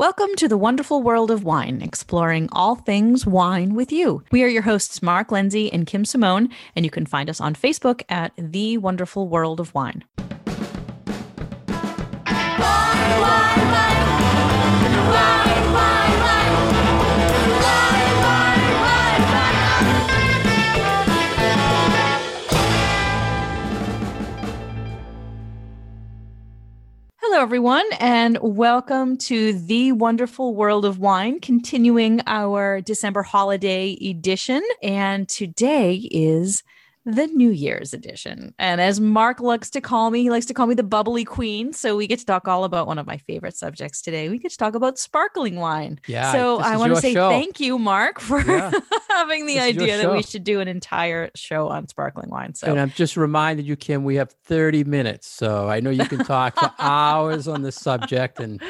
Welcome to the wonderful world of wine, exploring all things wine with you. We are your hosts, Mark Lindsay and Kim Simone, and you can find us on Facebook at The Wonderful World of Wine. Everyone, and welcome to the wonderful world of wine, continuing our December holiday edition. And today is the New Year's edition. And as Mark likes to call me, he likes to call me the bubbly queen. So we get to talk all about one of my favorite subjects today. We get to talk about sparkling wine. Yeah. So I want to say show. thank you, Mark, for Yeah. having the This idea that we should do an entire show on sparkling wine. So And I'm just reminded you, Kim, we have 30 minutes. So I know you can talk for hours on this subject, and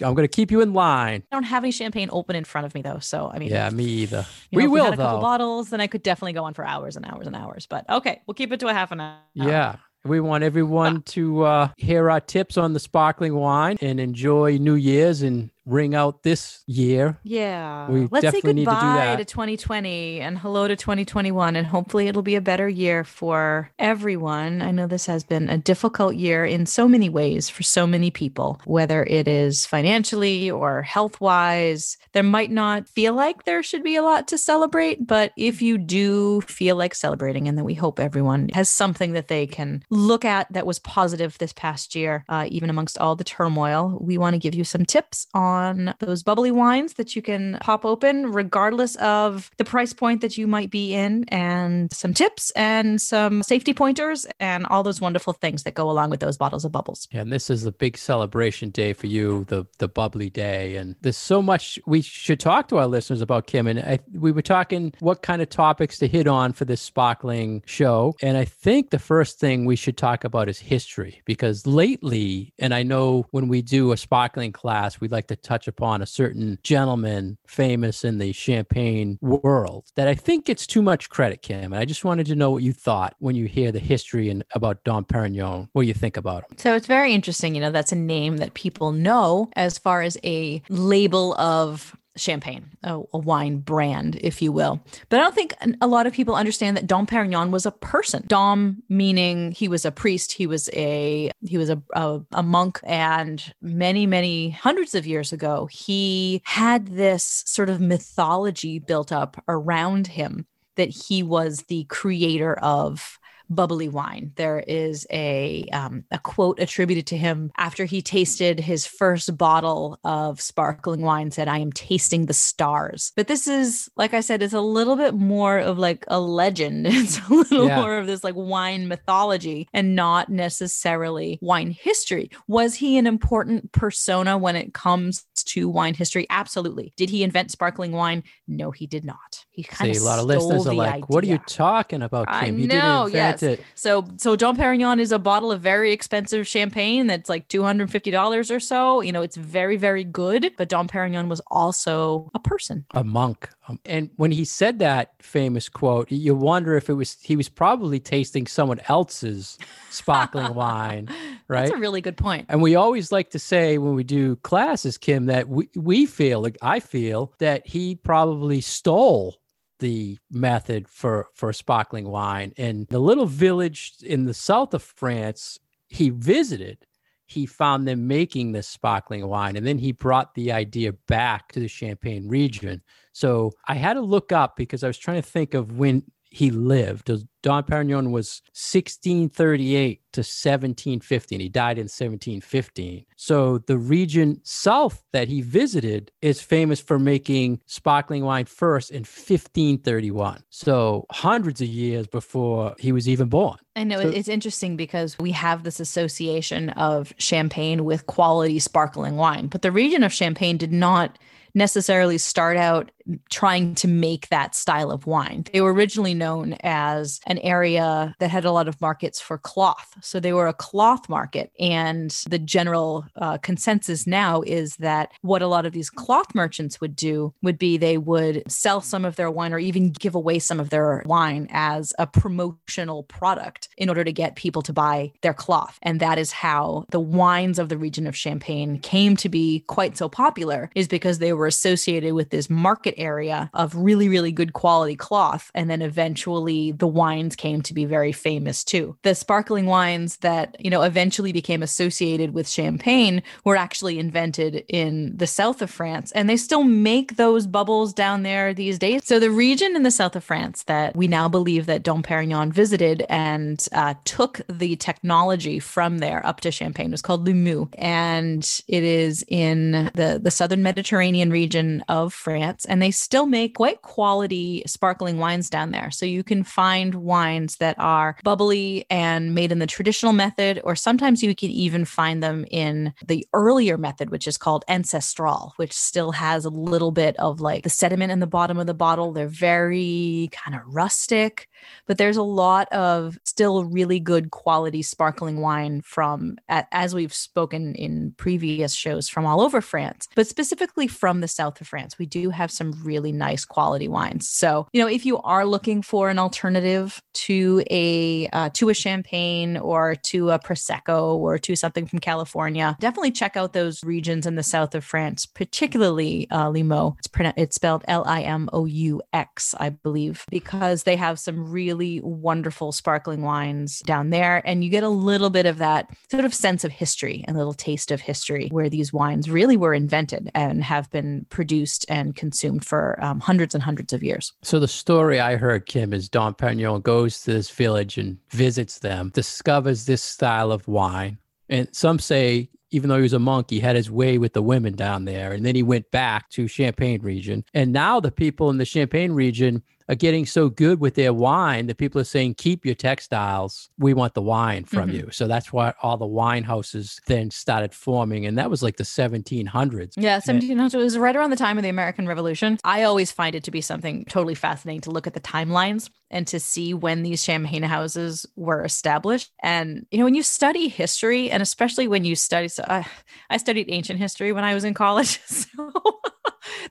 I'm going to keep you in line. I don't have any champagne open in front of me though. So I mean, Yeah, me either. We know, will, had a couple though. bottles, then I could definitely go on for hours and hours and hours. But okay, we'll keep it to a half an hour. Yeah. We want everyone to uh, hear our tips on the sparkling wine and enjoy New Year's and ring out this year. Yeah. We Let's say definitely need to do goodbye that. to 2020 and hello to 2021. And hopefully it'll be a better year for everyone. I know this has been a difficult year in so many ways for so many people, whether it is financially or health wise. There might not feel like there should be a lot to celebrate, but if you do feel like celebrating, and then we hope everyone has something that they can look at that was positive this past year, uh, even amongst all the turmoil, we want to give you some tips on those bubbly wines that you can pop open, regardless of the price point that you might be in, and some tips and some safety pointers and all those wonderful things that go along with those bottles of bubbles. And this is a big celebration day for you, the the bubbly day. And there's so much we should talk to our listeners about, Kim. And I, we were talking what kind of topics to hit on for this sparkling show. And I think the first thing we should talk about is history, because lately, and I know when we do a sparkling class, we like to touch upon a certain gentleman famous in the champagne world that I think gets too much credit, Kim. And I just wanted to know what you thought when you hear the history and about Dom Perignon. What do you think about him? So it's very interesting. You know, that's a name that people know as far as a label of champagne, a, a wine brand, if you will. But I don't think a lot of people understand that Dom Perignon was a person. Dom meaning he was a priest, he was a he was a, a a monk, and many many hundreds of years ago, he had this sort of mythology built up around him that he was the creator of bubbly wine. There is a um, a quote attributed to him after he tasted his first bottle of sparkling wine. Said, "I am tasting the stars." But this is, like I said, it's a little bit more of like a legend. It's a little Yeah. more of this like wine mythology and not necessarily wine history. Was he an important persona when it comes to wine history? Absolutely. Did he invent sparkling wine? No, he did not. He kind See, of a lot of listeners are like, "What are you talking about, I You know, didn't invent yes. it." So, so Dom Perignon is a bottle of very expensive champagne that's like two hundred fifty dollars or so. You know, it's very, very good. But Dom Perignon was also a person. A monk, Um, and when he said that famous quote, you wonder if it was he was probably tasting someone else's sparkling wine, right? That's a really good point. And we always like to say when we do classes, Kim, that we, we feel like I feel that he probably stole the method for for sparkling wine. And the little village in the south of France he visited, he found them making this sparkling wine, and then he brought the idea back to the Champagne region. So I had to look up because I was trying to think of when he lived. Dom Perignon was 1638 to 1750, and he died in 1715. So the region south that he visited is famous for making sparkling wine first in 1531. So hundreds of years before he was even born. I know So- it's interesting because we have this association of champagne with quality sparkling wine, but the region of Champagne did not necessarily start out trying to make that style of wine. They were originally known as an area that had a lot of markets for cloth. So they were a cloth market. And the general uh, consensus now is that what a lot of these cloth merchants would do would be they would sell some of their wine or even give away some of their wine as a promotional product in order to get people to buy their cloth. And that is how the wines of the region of Champagne came to be quite so popular, is because they were associated with this market area of really, really good quality cloth. And then eventually the wines came to be very famous too. The sparkling wines that, you know, eventually became associated with champagne were actually invented in the south of France. And they still make those bubbles down there these days. So the region in the south of France that we now believe that Dom Perignon visited and uh, took the technology from there up to Champagne was called Limoux. And it is in the, the southern Mediterranean region of France. And they still make quite quality sparkling wines down there. So you can find wines that are bubbly and made in the traditional method, or sometimes you can even find them in the earlier method, which is called ancestral, which still has a little bit of like the sediment in the bottom of the bottle. They're very kind of rustic but there's a lot of still really good quality sparkling wine from as we've spoken in previous shows from all over France but specifically from the south of France we do have some really nice quality wines so you know if you are looking for an alternative to a uh, to a champagne or to a prosecco or to something from California definitely check out those regions in the south of France particularly uh, Limoux it's, it's spelled L I M O U X I believe because they have some really wonderful sparkling wines down there. And you get a little bit of that sort of sense of history, and little taste of history where these wines really were invented and have been produced and consumed for um, hundreds and hundreds of years. So the story I heard, Kim, is Dom Perignon goes to this village and visits them, discovers this style of wine. And some say even though he was a monk, he had his way with the women down there. And then he went back to Champagne region. And now the people in the Champagne region are getting so good with their wine that people are saying, keep your textiles. We want the wine from mm-hmm. you. So that's why all the wine houses then started forming. And that was like the 1700s. Yeah, 1700s. It was right around the time of the American Revolution. I always find it to be something totally fascinating to look at the timelines and to see when these champagne houses were established. And, you know, when you study history, and especially when you study, so I, I studied ancient history when I was in college. So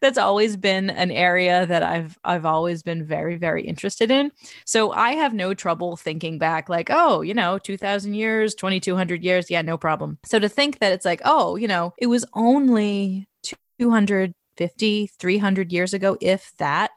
that's always been an area that I've I've always been very very interested in. So I have no trouble thinking back like, oh, you know, 2000 years, 2200 years, yeah, no problem. So to think that it's like, oh, you know, it was only 250, 300 years ago if that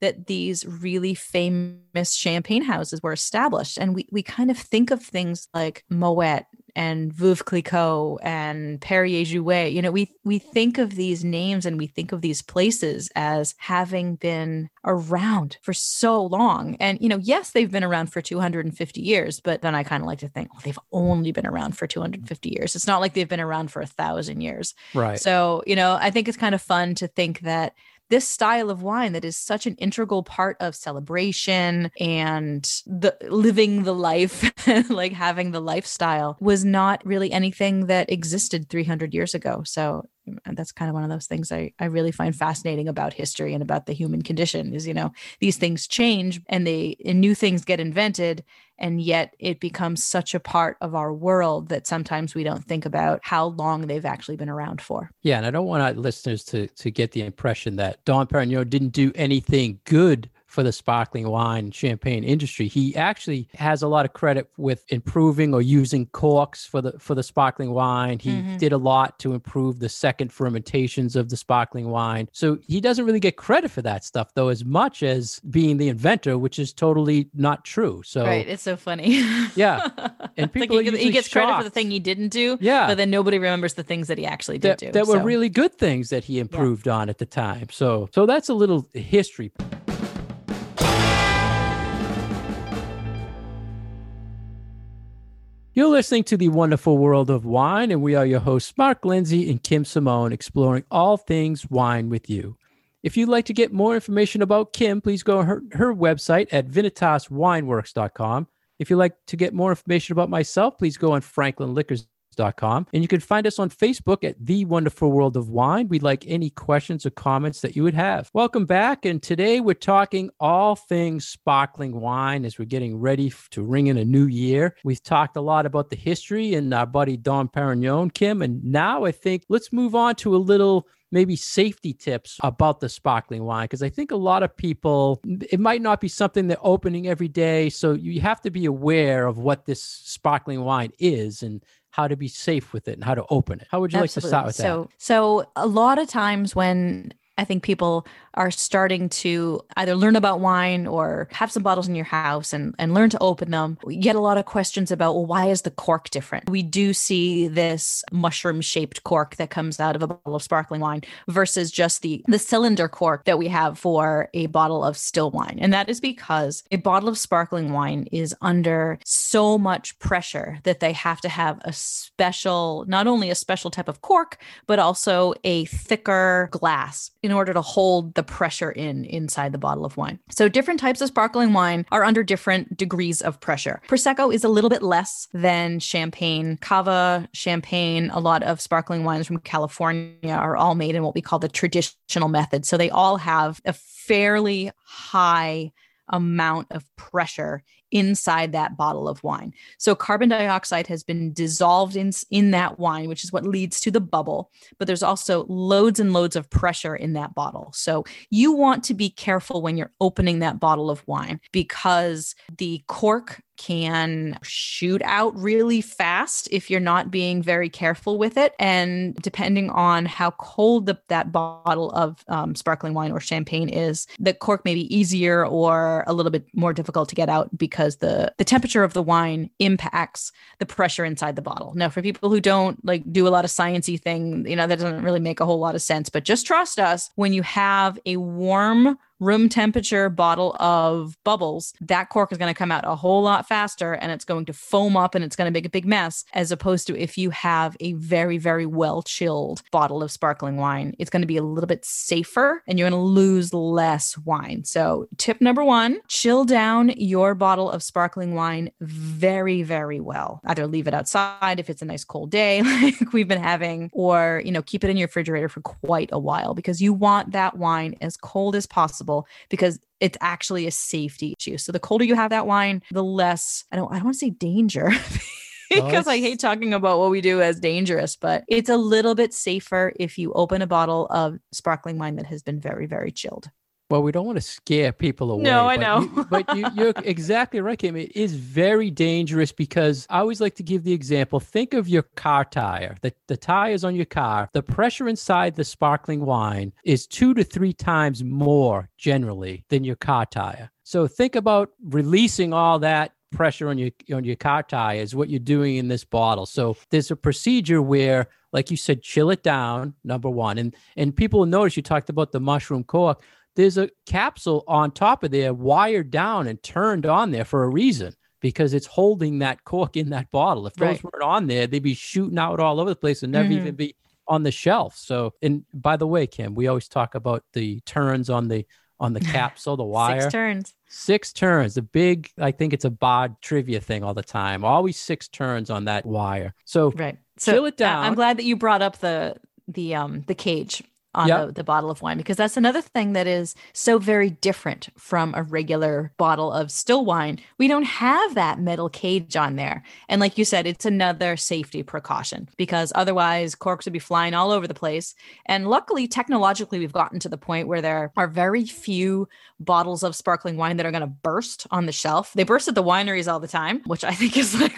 that these really famous champagne houses were established. And we, we kind of think of things like Moet and Veuve Clicquot and Perrier Jouet. You know, we we think of these names and we think of these places as having been around for so long. And you know, yes, they've been around for 250 years, but then I kind of like to think, well, they've only been around for 250 years. It's not like they've been around for a thousand years. Right. So, you know, I think it's kind of fun to think that this style of wine that is such an integral part of celebration and the living the life like having the lifestyle was not really anything that existed 300 years ago. So that's kind of one of those things I, I really find fascinating about history and about the human condition is you know these things change and they and new things get invented and yet it becomes such a part of our world that sometimes we don't think about how long they've actually been around for. Yeah and i don't want our listeners to to get the impression that dom perignon didn't do anything good for the sparkling wine champagne industry. He actually has a lot of credit with improving or using corks for the for the sparkling wine. He mm-hmm. did a lot to improve the second fermentations of the sparkling wine. So he doesn't really get credit for that stuff though as much as being the inventor, which is totally not true. So Right, it's so funny. yeah. And people like he, he, gets shocked. credit for the thing he didn't do, yeah. but then nobody remembers the things that he actually did that, do. That so. were really good things that he improved yeah. on at the time. So so that's a little history. You're listening to the wonderful world of wine, and we are your hosts, Mark Lindsay and Kim Simone, exploring all things wine with you. If you'd like to get more information about Kim, please go her, her website at vinitaswineworks.com. If you'd like to get more information about myself, please go on franklinliquors.com wonderfulworldofwine.com. And you can find us on Facebook at The Wonderful World of Wine. We'd like any questions or comments that you would have. Welcome back. And today we're talking all things sparkling wine as we're getting ready to ring in a new year. We've talked a lot about the history and our buddy Dom Perignon, Kim. And now I think let's move on to a little maybe safety tips about the sparkling wine because I think a lot of people it might not be something they're opening every day so you have to be aware of what this sparkling wine is and how to be safe with it and how to open it. How would you Absolutely. like to start with so, that? So, a lot of times when I think people are starting to either learn about wine or have some bottles in your house and, and learn to open them. We get a lot of questions about, well, why is the cork different? We do see this mushroom shaped cork that comes out of a bottle of sparkling wine versus just the, the cylinder cork that we have for a bottle of still wine. And that is because a bottle of sparkling wine is under so much pressure that they have to have a special, not only a special type of cork, but also a thicker glass in order to hold the pressure in inside the bottle of wine. So different types of sparkling wine are under different degrees of pressure. Prosecco is a little bit less than champagne. Cava, champagne, a lot of sparkling wines from California are all made in what we call the traditional method. So they all have a fairly high amount of pressure inside that bottle of wine. So carbon dioxide has been dissolved in in that wine, which is what leads to the bubble, but there's also loads and loads of pressure in that bottle. So you want to be careful when you're opening that bottle of wine because the cork can shoot out really fast if you're not being very careful with it. And depending on how cold the, that bottle of um, sparkling wine or champagne is, the cork may be easier or a little bit more difficult to get out because the, the temperature of the wine impacts the pressure inside the bottle. Now, for people who don't like do a lot of sciencey thing, you know, that doesn't really make a whole lot of sense, but just trust us when you have a warm room temperature bottle of bubbles, that cork is going to come out a whole lot faster and it's going to foam up and it's going to make a big mess. As opposed to if you have a very, very well chilled bottle of sparkling wine, it's going to be a little bit safer and you're going to lose less wine. So, tip number one chill down your bottle of sparkling wine very, very well. Either leave it outside if it's a nice cold day, like we've been having, or, you know, keep it in your refrigerator for quite a while because you want that wine as cold as possible because it's actually a safety issue. So the colder you have that wine, the less I don't I don't want to say danger. because I hate talking about what we do as dangerous, but it's a little bit safer if you open a bottle of sparkling wine that has been very, very chilled. Well, we don't want to scare people away. No, I but know. you- but you, you're exactly right, Kim. It is very dangerous because I always like to give the example. Think of your car tire. The, the tires on your car, the pressure inside the sparkling wine is two to three times more generally than your car tire. So think about releasing all that pressure on your on your car tire is what you're doing in this bottle. So there's a procedure where, like you said, chill it down. Number one, and and people will notice you talked about the mushroom cork there's a capsule on top of there wired down and turned on there for a reason because it's holding that cork in that bottle. If those Right. weren't on there, they'd be shooting out all over the place and never Mhm. even be on the shelf. So, and by the way, Kim, we always talk about the turns on the on the capsule, the wire. Six turns. Six turns. The big, I think it's a bod trivia thing all the time. Always six turns on that wire. So Right. So Chill it I- I'm glad that you brought up the the um the cage on Yep. the, the bottle of wine because that's another thing that is so very different from a regular bottle of still wine. We don't have that metal cage on there. And like you said, it's another safety precaution because otherwise corks would be flying all over the place. And luckily, technologically, we've gotten to the point where there are very few bottles of sparkling wine that are going to burst on the shelf. They burst at the wineries all the time, which I think is like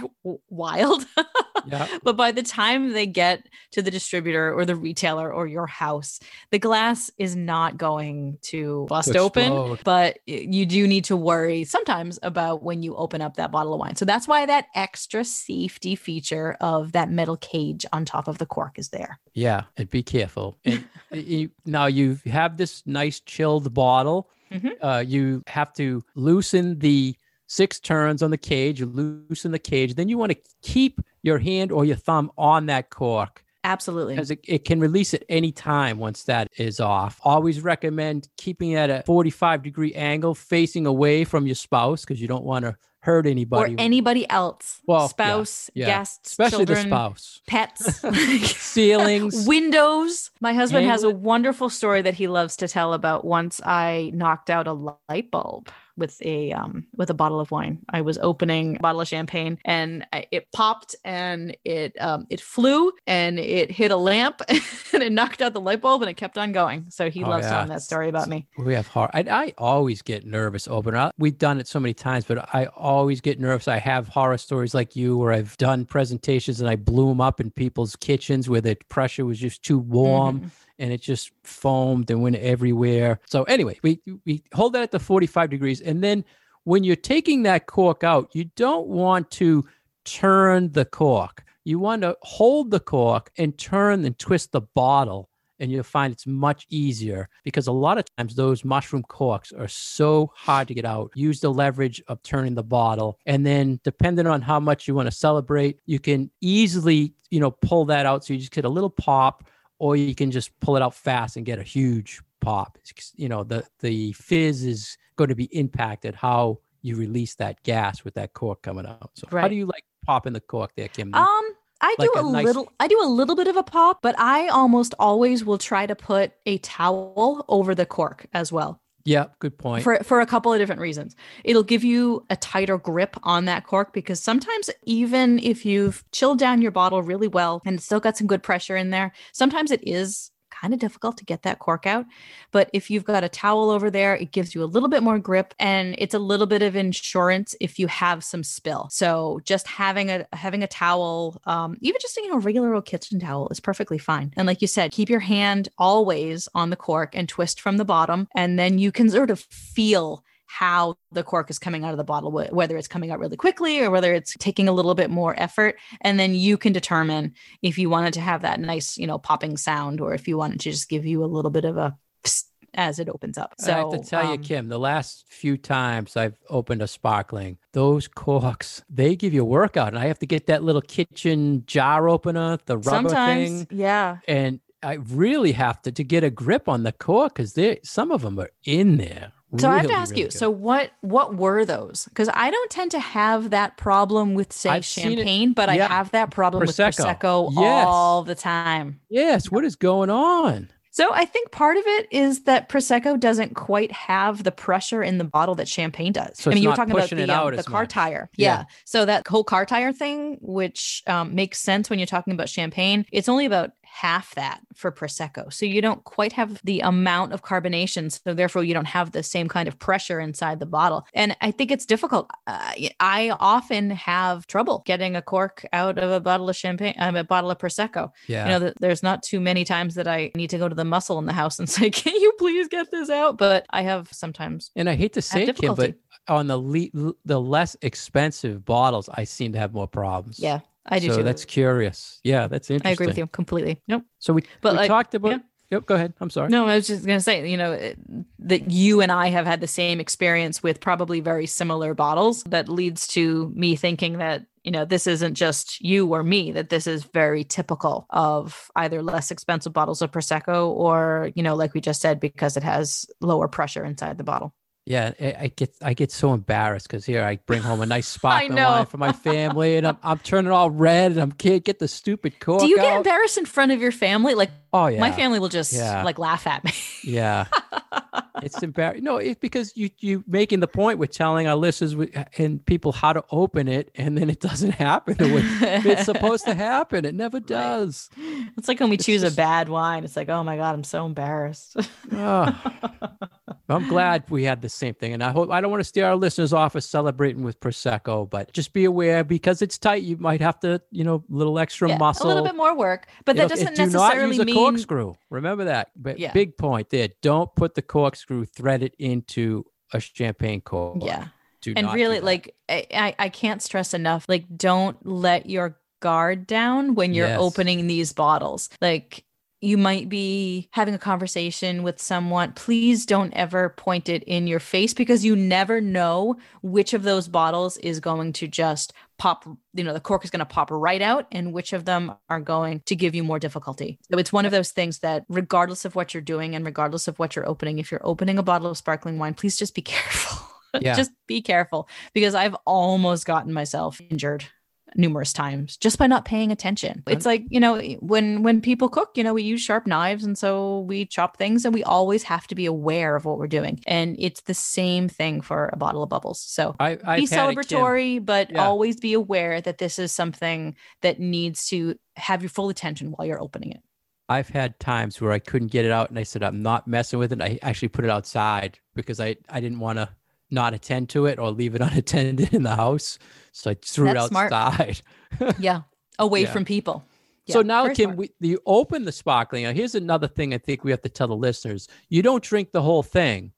wild. yeah, but by the time they get to the distributor or the retailer or your house, the glass is not going to bust open. But you do need to worry sometimes about when you open up that bottle of wine. So that's why that extra safety feature of that metal cage on top of the cork is there. Yeah, and be careful. And you, now you have this nice chilled bottle. Mhm. Uh, you have to loosen the six turns on the cage. You loosen the cage. Then you want to keep your hand or your thumb on that cork Absolutely. because it, it can release at any time once that is off. Always recommend keeping it at a 45 degree angle facing away from your spouse because you don't want to hurt anybody or anybody. else, Well, spouse, yeah. guests, especially children, the spouse. pets. Ceilings. Windows. My husband has a wonderful story that he loves to tell about once I knocked out a light bulb with a um with a bottle of wine. I was opening a bottle of champagne and I, it popped and it um it flew and it hit a lamp and it knocked out the light bulb and it kept on going. So he Oh, loves yeah. telling that story about me. We have hard. I, I always get nervous opening. I, we've done it so many times, but I always get nervous. I have horror stories like you, where I've done presentations and I blew them up in people's kitchens where the pressure was just too warm Mhm. and it just foamed and went everywhere. So anyway, we we hold that at the 45 degrees, and then when you're taking that cork out, you don't want to turn the cork. You want to hold the cork and turn and twist the bottle and you'll find it's much easier because a lot of times those mushroom corks are so hard to get out. Use the leverage of turning the bottle, and then depending on how much you want to celebrate, you can easily, you know, pull that out. So you just get a little pop, or you can just pull it out fast and get a huge pop. You know, the the fizz is going to be impacted how you release that gas with that cork coming out. So how do you like popping the cork there, Kim? Um, I Like do a a, nice- little. I do a little bit of a pop, but I almost always will try to put a towel over the cork as well yeah, good point. for for a couple of different reasons. It'll give you a tighter grip on that cork because sometimes even if you've chilled down your bottle really well and it's still got some good pressure in there, sometimes it is kind of difficult to get that cork out. But if you've got a towel over there, it gives you a little bit more grip and it's a little bit of insurance if you have some spill. So just having a having a towel, um, even just you know a regular old kitchen towel is perfectly fine. And like you said, keep your hand always on the cork and twist from the bottom, and then you can sort of feel how the cork is coming out of the bottle, wh- whether it's coming out really quickly or whether it's taking a little bit more effort. And then you can determine if you wanted to have that nice, you know, popping sound or if you wanted to just give you a little bit of a as it opens up. So I have to tell you, um, Kim, the last few times I've opened a sparkling, those corks, they give you a workout. And I have to get that little kitchen jar opener, the rubber thing. yeah. And I really have to to get a grip on the cork because they some of them are in there. So I have to ask really you. good. So what what were those? Because I don't tend to have that problem with say I've champagne, but yeah. I have that problem with Prosecco. prosecco Yes. all the time. yes, what is going on? So I think part of it is that prosecco doesn't quite have the pressure in the bottle that champagne does. So I mean, you were talking about the, um, the car much. tire. Yeah. Yeah. So that whole car tire thing, which um, makes sense when you're talking about champagne, it's only about half that for prosecco. So you don't quite have the amount of carbonation. So therefore, you don't have the same kind of pressure inside the bottle. And I think it's difficult. Uh, I often have trouble getting a cork out of a bottle of champagne, um, a bottle of prosecco Yeah. you know th- there's not too many times that i need to go to the muscle in the house and say can you please get this out but i have sometimes and I hate to say it, Kim, but on the le- the less expensive bottles, I seem to have more problems. yeah i do so too that's curious. Yeah, that's interesting. i agree with you completely nope So we, But, we like, talked about. yeah. Yep, go ahead. I'm sorry. no i was just going to say you know it- that you and i have had the same experience with probably very similar bottles that leads to me thinking that you know this isn't just you or me that this is very typical of either less expensive bottles of prosecco or you know like we just said because it has lower pressure inside the bottle Yeah, I, I get I get so embarrassed because here I bring home a nice spot wine for my family, and I'm I'm turning all red, and I'm can't get the stupid cork do you get out. embarrassed in front of your family like Oh yeah, my family will just Yeah. like laugh at me. yeah. It's embarrassing. No, it's because you you making the point with telling our listeners and people how to open it, and then it doesn't happen the way it's supposed to happen. It never does. It's like when we It's choose just- a bad wine. It's like, oh my god, I'm so embarrassed. Oh. I'm glad we had the same thing, and I hope I don't want to steer our listeners off of celebrating with prosecco, but just be aware because it's tight. You might have to, you know, little extra Yeah, muscle. a little bit more work, but You that know, doesn't do necessarily not use a mean corkscrew. Remember that. But Yeah. big point there. Don't put the corkscrew threaded into a champagne cork. yeah. Do And really, like I, I I can't stress enough. Like, don't let your guard down when you're Yes. opening these bottles. Like you might be having a conversation with someone. Please don't ever point it in your face because you never know which of those bottles is going to just pop, you know, the cork is going to pop right out and which of them are going to give you more difficulty. So it's one of those things that regardless of what you're doing and regardless of what you're opening, if you're opening a bottle of sparkling wine, please just be careful. Yeah. just be careful because I've almost gotten myself injured numerous times just by not paying attention. It's like, you know, when when people cook, you know, we use sharp knives and so we chop things and we always have to be aware of what we're doing. And it's the same thing for a bottle of bubbles. So I, be had it, celebratory, but Yeah. always be aware that this is something that needs to have your full attention while you're opening it. I've had times where I couldn't get it out, and I said I'm not messing with it. I actually put it outside because I I didn't want to not attend to it or leave it unattended in the house, so I threw That's it outside. Yeah. Away Yeah. from people. so now, very Kim, smart. we, you open the sparkling. Now, here's another thing I think we have to tell the listeners: you don't drink the whole thing.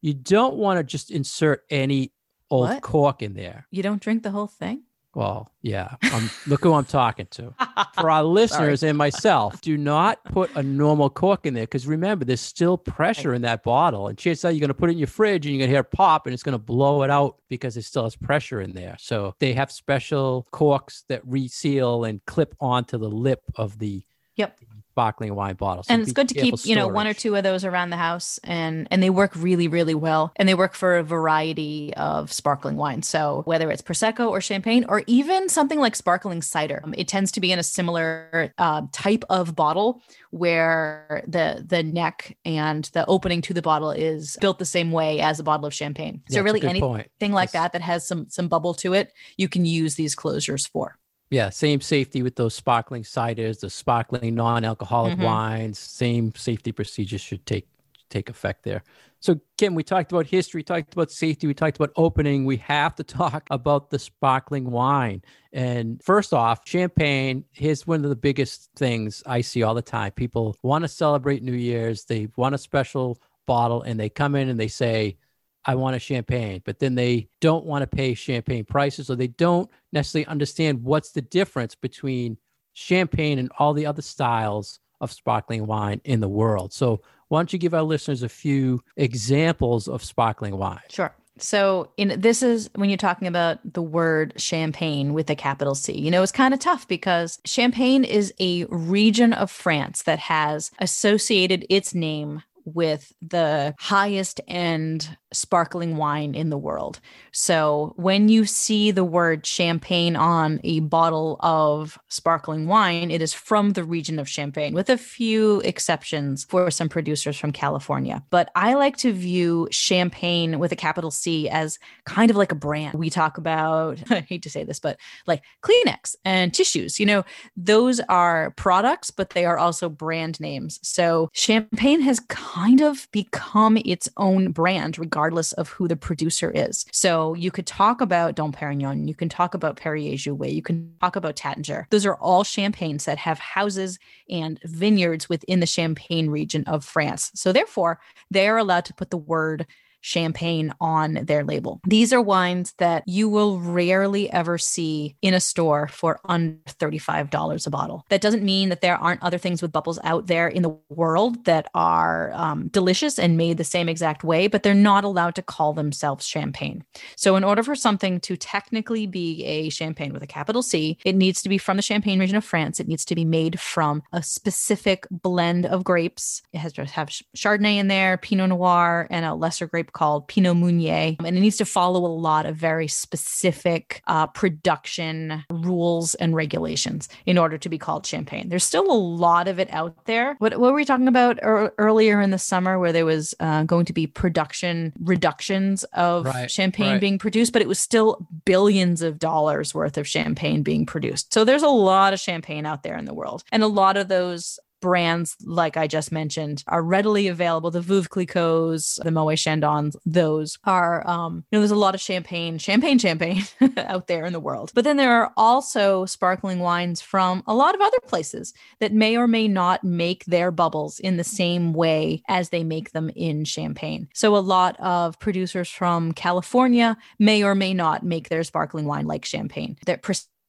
You don't want to just insert any old What? cork in there. you don't drink the whole thing? Well, yeah. I'm, look who I'm talking to. For our listeners and myself, do not put a normal cork in there because remember, there's still pressure in that bottle. And chances are you're going to put it in your fridge and you're going to hear it pop and it's going to blow it out because it still has pressure in there. So they have special corks that reseal and clip onto the lip of the Yep. Sparkling wine bottle. So and it's good to keep careful you know one or two of those around the house and and they work really really well and they work for a variety of sparkling wines so whether it's prosecco or champagne or even something like sparkling cider um, it tends to be in a similar uh, type of bottle where the the neck and the opening to the bottle is built the same way as a bottle of champagne so a really anything point. like That's- that that has some some bubble to it you can use these closures for Yeah, same safety with those sparkling ciders, the sparkling non-alcoholic Mhm. wines. Same safety procedures should take take effect there. So, Kim, we talked about history, we talked about safety, we talked about opening. We have to talk about the sparkling wine. And first off, champagne. Here's one of the biggest things I see all the time. People want to celebrate New Year's. They want a special bottle, and they come in and they say, I want a champagne, but then they don't want to pay champagne prices, or they don't necessarily understand what's the difference between champagne and all the other styles of sparkling wine in the world. So, why don't you give our listeners a few examples of sparkling wine? Sure. So in this is when you're talking about the word champagne with a capital C. You know, it's kind of tough because Champagne is a region of France that has associated its name with the highest end sparkling wine in the world. So when you see the word champagne on a bottle of sparkling wine, it is from the region of Champagne, with a few exceptions for some producers from California. But I like to view champagne with a capital C as kind of like a brand. We talk about, I hate to say this, but like Kleenex and tissues, you know, those are products, but they are also brand names. So champagne has kind of become its own brand, regardless of who the producer is. So you could talk about Dom Perignon, you can talk about Perrier Jouet, you can talk about Taittinger. Those are all champagnes that have houses and vineyards within the Champagne region of France. So therefore, they are allowed to put the word champagne on their label. These are wines that you will rarely ever see in a store for under $35 a bottle. That doesn't mean that there aren't other things with bubbles out there in the world that are um, delicious and made the same exact way, but they're not allowed to call themselves champagne. So, in order for something to technically be a champagne with a capital C, it needs to be from the Champagne region of France. It needs to be made from a specific blend of grapes. It has to have Chardonnay in there, Pinot Noir, and a lesser grape called Pinot Meunier. And it needs to follow a lot of very specific uh, production rules and regulations in order to be called champagne. There's still a lot of it out there. What, what were we talking about er- earlier in the summer where there was uh, going to be production reductions of Right, champagne right. being produced, but it was still billions of dollars worth of champagne being produced. So there's a lot of champagne out there in the world. And a lot of those brands, like I just mentioned, are readily available. The Veuve Clicquot's, the Moet Chandons, those are, um, you know, there's a lot of champagne, champagne, champagne out there in the world. But then there are also sparkling wines from a lot of other places that may or may not make their bubbles in the same way as they make them in champagne. So a lot of producers from California may or may not make their sparkling wine like champagne. That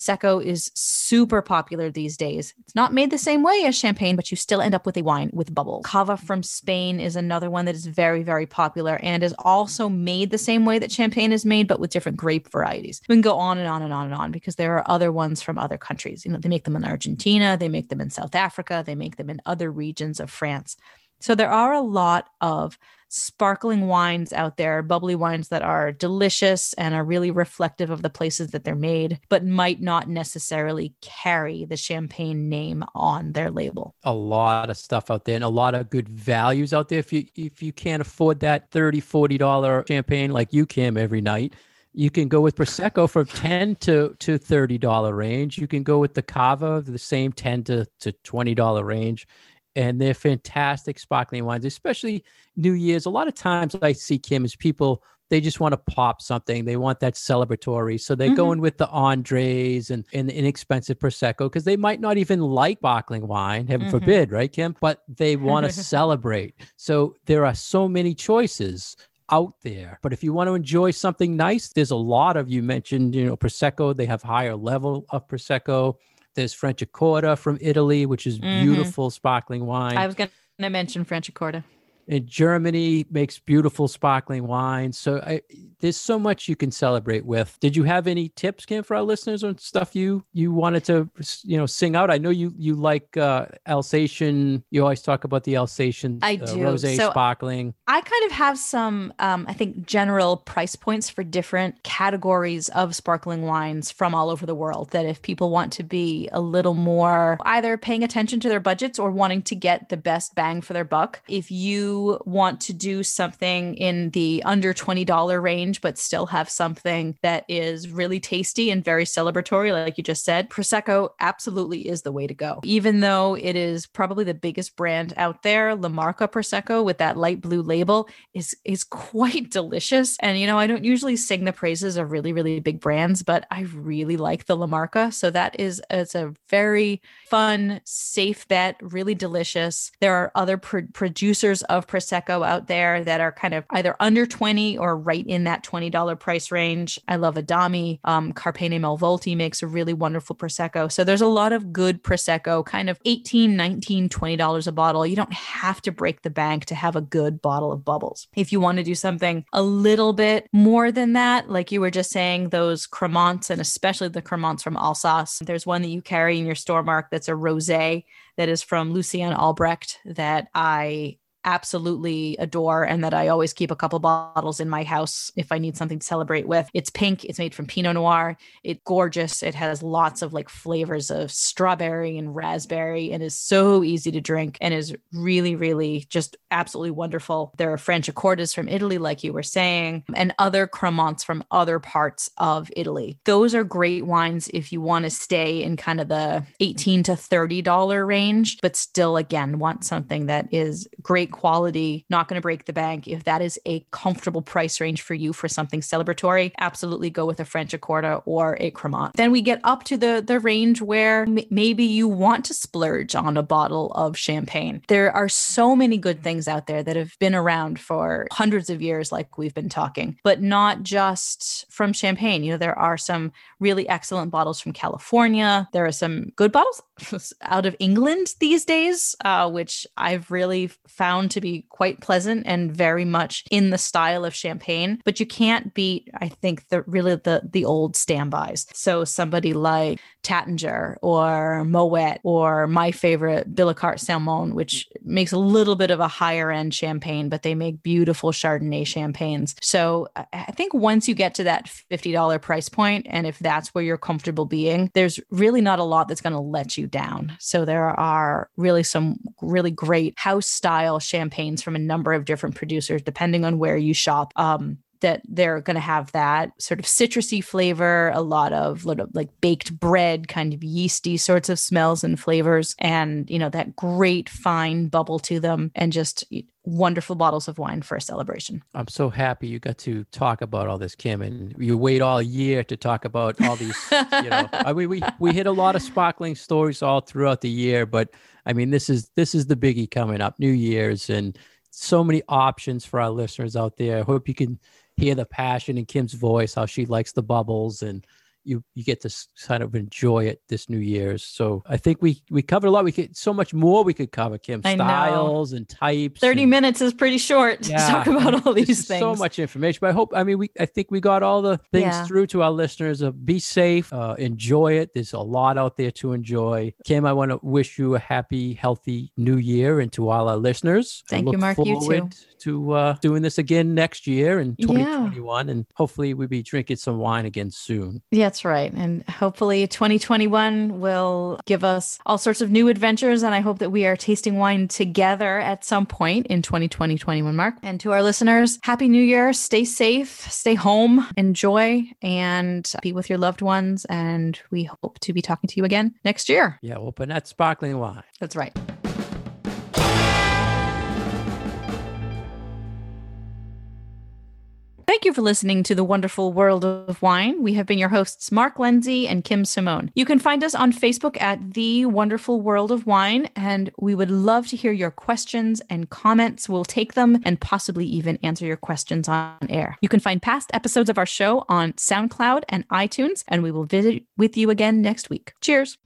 Prosecco is super popular these days. It's not made the same way as champagne, but you still end up with a wine with bubbles. Cava from Spain is another one that is very, very popular and is also made the same way that champagne is made, but with different grape varieties. We can go on and on and on and on because there are other ones from other countries. You know, they make them in Argentina, they make them in South Africa, they make them in other regions of France. So there are a lot of sparkling wines out there, bubbly wines that are delicious and are really reflective of the places that they're made, but might not necessarily carry the champagne name on their label. A lot of stuff out there and a lot of good values out there. If you if you can't afford that $30, $40 champagne like you can every night, you can go with prosecco for 10 to to 30 dollar range you can go with the cava the same 10 to to 20 dollar range and they're fantastic sparkling wines, especially New Year's. A lot of times I see Kim as people they just want to pop something. They want that celebratory. So they're mm-hmm. going with the Andres and, and the inexpensive Prosecco because they might not even like sparkling wine, heaven mm-hmm. forbid, right, Kim? But they want to celebrate. So there are so many choices out there. But if you want to enjoy something nice, there's a lot of you mentioned, you know, Prosecco. They have higher level of Prosecco. There's Franciacorta from Italy, which is mm-hmm. beautiful sparkling wine. I was going to mention Franciacorta in Germany makes beautiful sparkling wine. So I, there's so much you can celebrate with. Did you have any tips, Kim, for our listeners on stuff you you wanted to you know sing out? I know you you like uh, Alsatian. You always talk about the Alsatian. I uh, do rosé so sparkling. I kind of have some, um, I think, general price points for different categories of sparkling wines from all over the world. That if people want to be a little more either paying attention to their budgets or wanting to get the best bang for their buck, if you want to do something in the under $20 range, but still have something that is really tasty and very celebratory, like you just said, Prosecco absolutely is the way to go. Even though it is probably the biggest brand out there, La Marca Prosecco with that light blue label is, is quite delicious. And, you know, I don't usually sing the praises of really, really big brands, but I really like the La Marca. So that is, it's a very fun, safe bet, really delicious. There are other pro- producers of of Prosecco out there that are kind of either under 20 or right in that $20 price range. I love Adami. Um, Carpene Malvolti makes a really wonderful Prosecco. So there's a lot of good Prosecco, kind of 18, 19, $20 a bottle. You don't have to break the bank to have a good bottle of bubbles. If you want to do something a little bit more than that, like you were just saying, those Cremants and especially the Cremants from Alsace, there's one that you carry in your store mark that's a rosé that is from Lucien Albrecht that I absolutely adore and that I always keep a couple bottles in my house if I need something to celebrate with. It's pink, it's made from Pinot Noir. It's gorgeous. It has lots of like flavors of strawberry and raspberry and is so easy to drink and is really, really just absolutely wonderful. There are Franciacortas from Italy, like you were saying, and other Cremants from other parts of Italy. Those are great wines if you want to stay in kind of the 18 to $30 range, but still, again, want something that is great quality, not going to break the bank. If that is a comfortable price range for you for something celebratory, absolutely go with a Franciacorta or a Cremant. Then we get up to the the range where m- maybe you want to splurge on a bottle of champagne. There are so many good things out there that have been around for hundreds of years like we've been talking, but not just from champagne. You know, there are some really excellent bottles from California. There are some good bottles out of England these days, uh, which I've really found to be quite pleasant and very much in the style of champagne. But you can't beat, I think, the really the the old standbys. So somebody like Taittinger or Moet or my favorite Billecart Salmon, which makes a little bit of a higher end champagne, but they make beautiful Chardonnay champagnes. So I think once you get to that $50 price point, and if that's where you're comfortable being, there's really not a lot that's going to let you down. So there are really some really great house style from a number of different producers, depending on where you shop. Um, that they're going to have that sort of citrusy flavor, a lot of little like baked bread, kind of yeasty sorts of smells and flavors, and you know that great fine bubble to them, and just wonderful bottles of wine for a celebration. I'm so happy you got to talk about all this, Kim, and you wait all year to talk about all these. you know, I mean, we we hit a lot of sparkling stories all throughout the year, but I mean, this is this is the biggie coming up, New Year's, and so many options for our listeners out there. I hope you can hear the passion in Kim's voice, how she likes the bubbles and you you get to kind of enjoy it this New Year's. So I think we we covered a lot. We could so much more we could cover, Kim. I know. Styles and types. 30 and- minutes is pretty short to talk about all these things. So much information, but I hope. I mean, we. I think we got all the things Yeah. through to our listeners. Uh, be safe, uh, enjoy it. There's a lot out there to enjoy. Kim, I want to wish you a happy, healthy New Year, and to all our listeners. Thank you, Mark. You too. To uh, doing this again next year in Yeah. 2021, and hopefully we'll be drinking some wine again soon. Yeah, that's right. And hopefully 2021 will give us all sorts of new adventures. And I hope that we are tasting wine together at some point in 2020, 21, Mark. And to our listeners, Happy New Year. Stay safe, stay home, enjoy, and be with your loved ones. And we hope to be talking to you again next year. Yeah, open that sparkling wine. That's right. Thank you for listening to The Wonderful World of Wine. We have been your hosts, Mark Lindsay and Kim Simone. You can find us on Facebook at The Wonderful World of Wine, and we would love to hear your questions and comments. We'll take them and possibly even answer your questions on air. You can find past episodes of our show on SoundCloud and iTunes, and we will visit with you again next week. Cheers.